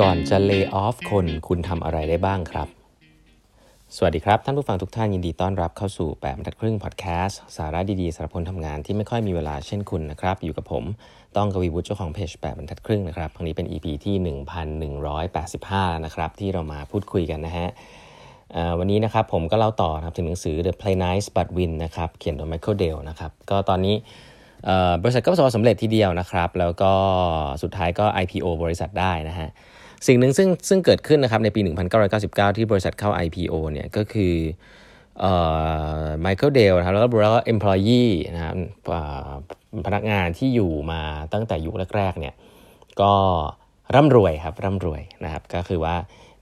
ก่อนจะเลิกออฟคนคุณทำอะไรได้บ้างครับ สวัสดีครับ ท่านผู้ฟังทุกท่านยินดีต้อนรับเข้าสู่แปดบรรทัดครึ่งพอดแคสต์สาระดีๆสำหรับคนทำงานที่ไม่ค่อยมีเวลาเช่นคุณนะครับ อยู่กับผมต้องกวีวุฒิเจ้าของเพจแปดบรรทัดครึ่งนะครับครั้งนี้เป็น EP ที่ 1185 นะครับที่เรามาพูดคุยกันนะฮะวันนี้นะครับผมก็เล่าต่อครับถึงหนังสือ The Play Nice But Win นะครับเขียนโดย Michael Dale นะครับก็ตอนนี้บริษัทก็ประสบความสำเร็จทีเดียวนะครับ แล้วก็สุดท้ายก็ IPO บริษัทได้นะฮะ สิ่งหนึ่งซึ่งซึ่งเกิดขึ้นนะครับในปี 1999 ที่บริษัทเข้า IPO เนี่ยก็คือไมเคิลเดลนะครับแล้วก็แล้วก็ employee นะครับพนักงานที่อยู่มาตั้งแต่ยุคแรกๆเนี่ยก็ร่ำรวยครับร่ำรวยนะครับก็คือว่า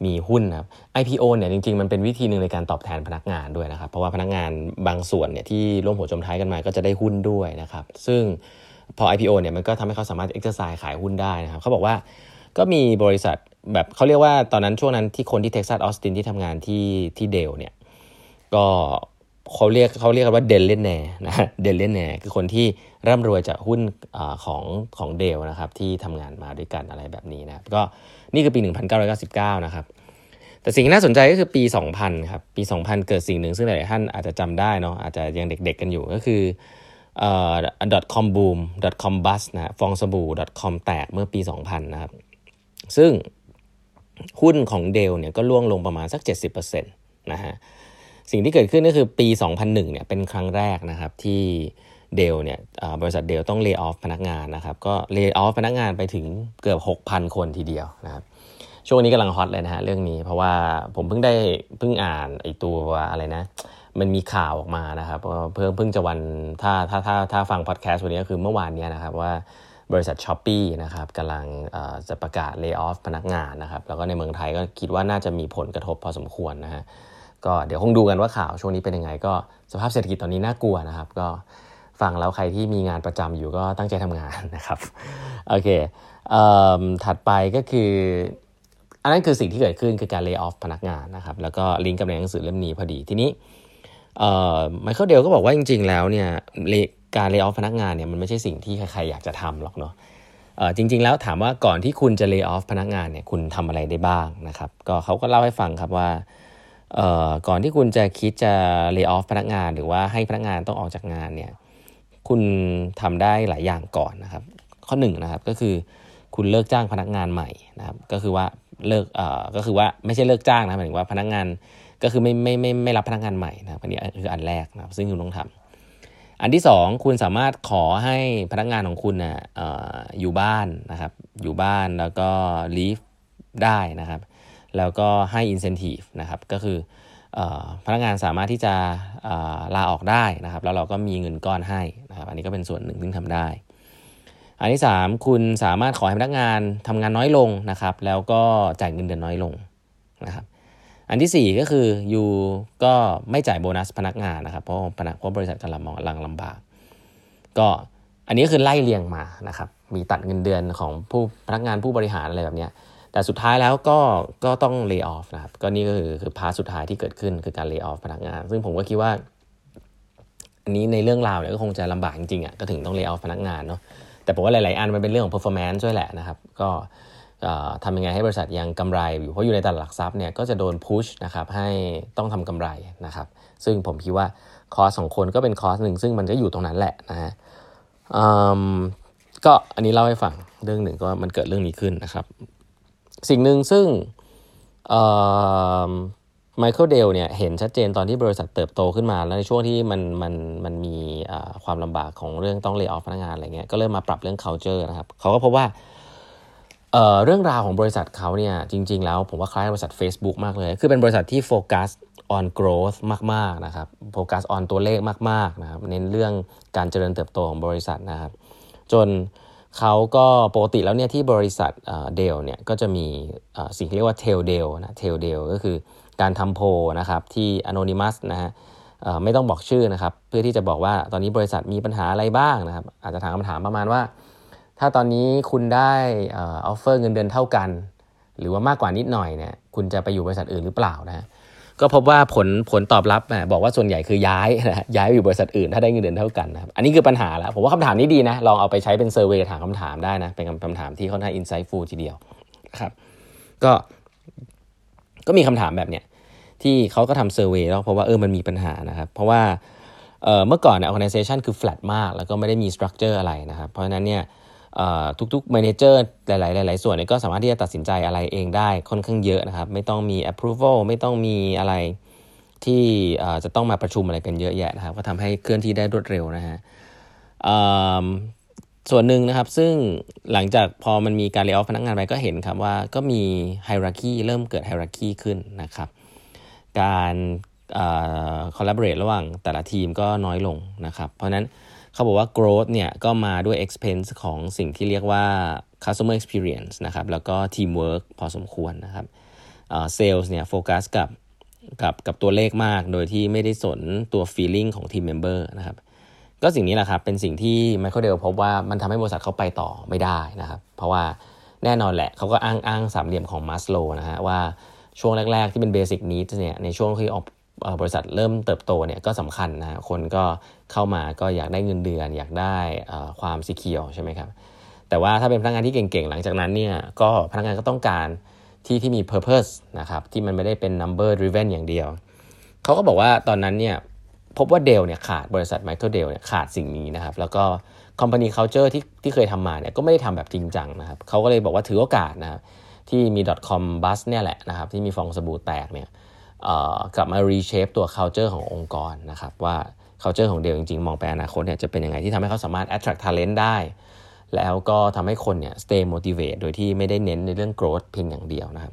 มีหุ้นครับ IPO เนี่ยจริงๆ มันเป็นวิธีหนึ่งในการตอบแทนพนักงานด้วยนะครับ เพราะว่าพนักงานบางส่วนเนี่ยที่ร่วมหัวจมท้ายกันมาก็จะได้หุ้นด้วยนะครับ ซึ่งพอ IPO เนี่ยมันก็ทำให้เขาสามารถ exercise ขายหุ้นได้นะครับเขาบอกว่า ก็มีบริษัทแบบเขาเรียกว่าตอนนั้นช่วงนั้นที่คนที่เท็กซัสออสตินที่ทำงานที่ที่ Dell เนี่ยก็เขาเรียกเขาเรียกกันว่า Dellionaire นะ Dellionaire คือคนที่ร่ำรวยจากหุ้นอของของ Dell นะครับที่ทำงานมาด้วยกันอะไรแบบนี้นะครับก็นี่คือปี 1999 นะครับ แต่สิ่งที่น่าสนใจก็คือปี 2000 ครับ ปี 2000 เกิดสิ่งหนึ่งซึ่งหลายท่านอาจจะจำได้เนาะอาจจะยังเด็กๆกันอยู่ก็คือเอ่อ .com boom .com bust นะฟองสบู่ .com แตกเมื่อปี 2000 นะครับ ซึ่งหุ้นของเดลเนี่ยก็ล่วงลงประมาณสัก 70%นะฮะสิ่งที่เกิดขึ้นก็คือปี 2001เนี่ยเป็นครั้งแรกนะครับที่เดลเนี่ยบริษัทเดลต้องเลิกออฟพนักงานนะครับก็เลิกออฟพนักงานไปถึงเกือบ 6,000 คนทีเดียวนะครับช่วงนี้กำลังฮอตเลยนะฮะเรื่องนี้เพราะว่าผมเพิ่งได้เพิ่งอ่านไอตัวอะไรนะ มันมีข่าวออกมานะครับเพิ่งเพิ่งจะวันถ้าถ้าถ้าถ้าฟังพอดแคสต์วันนี้ก็คือเมื่อวานนี้นะครับว่า บริษัทช้อปปีนะครับกำลังจะประกาศเลิกออฟพนักงานนะครับ แล้วก็ในเมืองไทยก็คิดว่าน่าจะมีผลกระทบพอสมควรนะฮะก็เดี๋ยวคงดูกันว่าข่าวช่วงนี้เป็นยังไง ก็สภาพเศรษฐกิจตอนนี้น่ากลัวนะครับ ก็ฟังแล้วใครที่มีงานประจำอยู่ก็ตั้งใจทำงานนะครับโอเคถัดไปก็คือ อันนั้นคือสิ่งที่เกิดขึ้นคือการเลิกออฟพนักงานนะครับ แล้วก็ลิงก์กับในหนังสือเล่มนี้พอดีทีนี้ไมเคิลเดลก็บอกว่าจริง ๆ แล้วเนี่ย การเลิกออฟพนักงานเนี่ยมันไม่ใช่สิ่งที่ใครๆอยากจะทำหรอกเนาะจริงๆแล้วถามว่าก่อนที่คุณจะเลิกออฟพนักงานเนี่ยคุณทำอะไรได้บ้างนะครับก็เขาก็เล่าให้ฟังครับว่าก่อนที่คุณจะคิดจะเลิกออฟพนักงาน หรือว่าให้พนักงานต้องออกจากงานเนี่ยคุณทำได้หลายอย่างก่อนนะครับ ข้อหนึ่งนะครับก็คือคุณเลิกจ้างพนักงานใหม่นะครับก็คือว่าเลิกเอ่อก็คือว่าไม่ใช่เลิกจ้างนะหมายถึงว่าพนักงานก็คือไม่ไม่ไม่ไม่รับพนักงานใหม่นะครับอันนี้คืออันแรกนะครับซึ่งคุณต้องทำ อันที่สองคุณสามารถขอให้พนักงานของคุณนะออยู่บ้านนะครับ อยู่บ้านแล้วก็ leave ได้นะครับ แล้วก็ให้ incentive นะครับ ก็คือพนักงานสามารถที่จะลาออกได้นะครับ แล้วเราก็มีเงินก้อนให้นะครับ อันนี้ก็เป็นส่วนหนึ่งที่ทำได้ อันที่ 3 คุณสามารถขอให้พนักงานทำงานน้อยลงนะครับ แล้วก็จ่ายเงินเดือนน้อยลงนะครับ อันที่ 4 ก็คือยูก็ไม่จ่ายโบนัสพนักงานนะครับ เพราะพนักเพราะบริษัทกำลังมองลังลำบาก ก็อันนี้ก็คือไล่เรียงมานะครับ มีตัดเงินเดือนของผู้พนักงานผู้บริหารอะไรแบบนี้แต่สุดท้ายแล้วก็ก็ต้องเลิกออฟนะครับ ก็นี่ก็คือคือพาสุดท้ายที่เกิดขึ้นคือการเลิกออฟพนักงาน ซึ่งผมก็คิดว่า อันนี้ในเรื่องราวเนี่ยก็คงจะลำบากจริงๆอะก็ถึงต้องเลิกออฟพนักงานเนาะแต่ผมว่าหลายๆอันมันเป็นเรื่องของ performance ด้วยแหละนะครับ ก็ ทำยังไงให้บริษัทยังกำไรอยู่เพราะอยู่ในตลาดหลักทรัพย์เนี่ยก็จะโดนพุชนะครับให้ต้องทำกำไรนะครับ ซึ่งผมคิดว่า cost ของคนก็เป็น cost หนึ่งซึ่งมันก็อยู่ตรงนั้นแหละนะฮะก็อันนี้เล่าให้ฟังเรื่องหนึ่งก็มันเกิดเรื่องนี้ขึ้นนะครับ สิ่งหนึ่งซึ่งไมเคิลเดลเนี่ยเห็นชัดเจนตอนที่บริษัทเติบโตขึ้นมา แล้วในช่วงที่มันมันมันมีความลำบากของเรื่องต้อง lay off พนักงานอะไรเงี้ยก็เริ่มมาปรับเรื่อง culture นะครับเขาก็พบว่า เเรื่องราวของบริษัทเขาเนี่ยจริง ๆ แล้วผมว่าคล้ายบริษัท Facebook มากเลย คือเป็นบริษัทที่โฟกัส on growth มากๆนะครับโฟกัส on ตัวเลขมากๆนะครับเน้นเรื่องการเจริญเติบโตของบริษัทนะครับ จนเขาก็ปกติแล้วเนี่ยที่บริษัทเดลเนี่ยก็จะมีสิ่งที่เรียกว่า Tell Dell นะ Tell Dell ก็คือการทำโพลนะครับที่ anonymous นะฮะไม่ต้องบอกชื่อนะครับ เพื่อที่จะบอกว่าตอนนี้บริษัทมีปัญหาอะไรบ้างนะครับ อาจจะถามคำถามประมาณว่า ถ้าตอนนี้คุณได้ offer เงินเดือนเท่ากัน หรือว่ามากกว่านิดหน่อยเนี่ยคุณจะไปอยู่บริษัทอื่นหรือเปล่านะก็พบว่าผลผลตอบรับบอกว่าส่วนใหญ่คือย้ายนะย้ายไปอยู่บริษัทอื่นถ้าได้เงินเดือนเท่ากันนะครับอันนี้คือปัญหาแล้วผมว่าคำถามนี้ดีนะลองเอาไปใช้เป็น survey ถามคำถามได้นะเป็นคำถามที่ค่อนข้าง insightful ทีเดียวนะครับ ก็ก็มีคำถามแบบเนี้ยที่เขาก็ทำ survey แล้วเพราะว่าเออมันมีปัญหานะครับเพราะว่าเเมื่อก่อนเนี่ย organization คือ flat มาก แล้วก็ไม่ได้มี structure อะไรนะครับ เพราะฉะนั้นเนี่ย ทุกๆ manager หลายๆหลายๆส่วนก็สามารถที่จะตัดสินใจอะไรเองได้ค่อนข้างเยอะนะครับ ไม่ต้องมี approval ไม่ต้องมีอะไรที่จะต้องมาประชุมอะไรกันเยอะแยะนะครับ ก็ทำให้เคลื่อนที่ได้รวดเร็วนะฮะส่วนหนึ่งนะครับซึ่งหลังจากพอมันมีการเลี้ยงพนักงานไปก็เห็นครับว่าก็มีไฮรักีเริ่มเกิดไฮรักีขึ้นนะครับ การคอลลาบเรทระหว่างแต่ละทีมก็น้อยลงนะครับ เพราะนั้น เขาบอกว่า growth เนี่ยก็มาด้วย expense ของสิ่งที่เรียกว่า customer experience นะครับ แล้วก็ teamwork พอสมควรนะครับเซลล์เนี่ยโฟกัสกับกับกับตัวเลขมาก โดยที่ไม่ได้สนตัว feeling ของ team member นะครับ ก็สิ่งนี้แหละครับ เป็นสิ่งที่ไมเคิลเดลพบว่ามันทำให้บริษัทเขาไปต่อไม่ได้นะครับ เพราะว่าแน่นอนแหละเขาก็อ้างอ้างสามเหลี่ยมของมาสโลว์นะฮะว่าช่วงแรก ๆ ที่เป็น basic need เนี่ยในช่วงที่ออก บริษัทเริ่มเติบโตเนี่ยก็สำคัญนะคนก็เข้ามาก็อยากได้เงินเดือน อยากได้ความ secure ใช่ไหมครับแต่ว่าถ้าเป็นพนักงานที่เก่งๆ หลังจากนั้นเนี่ยก็พนักงานก็ต้องการที่ที่มี purpose นะครับที่มันไม่ได้เป็น number driven อย่างเดียว เขาก็บอกว่าตอนนั้นเนี่ยพบว่าเดลเนี่ยขาดบริษัทไมเคิลเดลเนี่ยขาดสิ่งนี้นะครับแล้วก็ company culture ที่ที่เคยทำมาเนี่ยก็ไม่ได้ทำแบบจริงจังนะครับเขาก็เลยบอกว่าถือโอกาสนะครับที่มี .com bus เนี่ยแหละนะครับที่มีฟองสบู่แตกเนี่ย กลับมา reshape ตัว culture ขององค์กรนะครับว่า culture ของเดลจริงๆ มองไปอนาคตเนี่ยจะเป็นยังไงที่ทำให้เขาสามารถ attract talent ได้ แล้วก็ทำให้คนเนี่ย stay motivate โดยที่ไม่ได้เน้นในเรื่อง growth เพียงอย่างเดียวนะครับ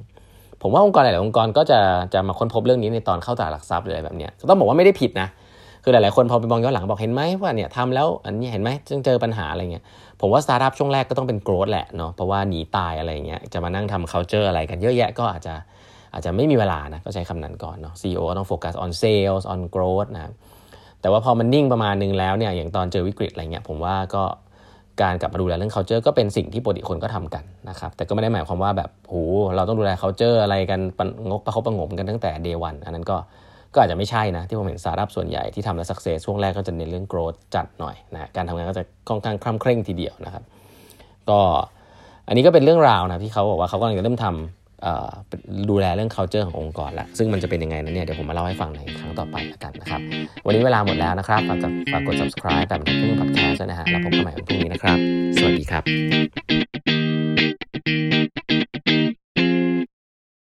ผมว่าองค์กรหลายๆองค์กรก็จะจะมาค้นพบเรื่องนี้ในตอนเข้าตลาดหลักทรัพย์อะไรแบบเนี้ยต้องบอกว่าไม่ได้ผิดนะคือหลายๆคนพอไปมองย้อนหลังบอกเห็นไหมว่าเนี่ยทำแล้วอันนี้เห็นไหมจึงเจอปัญหาอะไรเงี้ยผมว่าสตาร์ทอัพช่วงแรกก็ต้องเป็น growth แหละเนาะเพราะว่าหนีตายอะไรเงี้ยจะมานั่งทำ culture อะไรกันเยอะแยะก็อาจจะ อาจจะไม่มีเวลานะก็ใช้คำนั้นก่อนเนาะ CEO ก็ต้องโฟกัส on sales on growth นะแต่ว่าพอมันนิ่งประมาณนึงแล้วเนี่ยอย่างตอนเจอวิกฤตอะไรเงี้ยผมว่าก็การกลับมาดูแลเรื่อง culture ก็เป็นสิ่งที่ปกติคนก็ทำกันนะครับแต่ก็ไม่ได้หมายความว่าแบบโหเราต้องดูแล culture อะไรกันงกประคบประหงมกันตั้งแต่ day one อันนั้นก็ก็อาจจะไม่ใช่นะ ที่ผมเห็นสตาร์ทอัพส่วนใหญ่ที่ทำแล้ว success ช่วงแรกก็จะเน้นเรื่อง growth จัดหน่อยนะการทำงานก็จะค่อนข้างคล่ำเคร่งทีเดียวนะครับ ก็อันนี้ก็เป็นเรื่องราวนะที่เขาบอกว่าเขากำลังจะเริ่มทำ ดูแลเรื่อง culture ขององค์กรละซึ่งมันจะเป็นยังไงนั้นเนี่ยเดี๋ยวผมมาเล่าให้ฟังในครั้งต่อไปแล้วกันนะครับ วันนี้เวลาหมดแล้วนะครับ ฝากฝากกด subscribe แบบพึ่ง podcast นะฮะแล้วพบกันใหม่วันพรุ่งนี้นะครับ สวัสดีครับ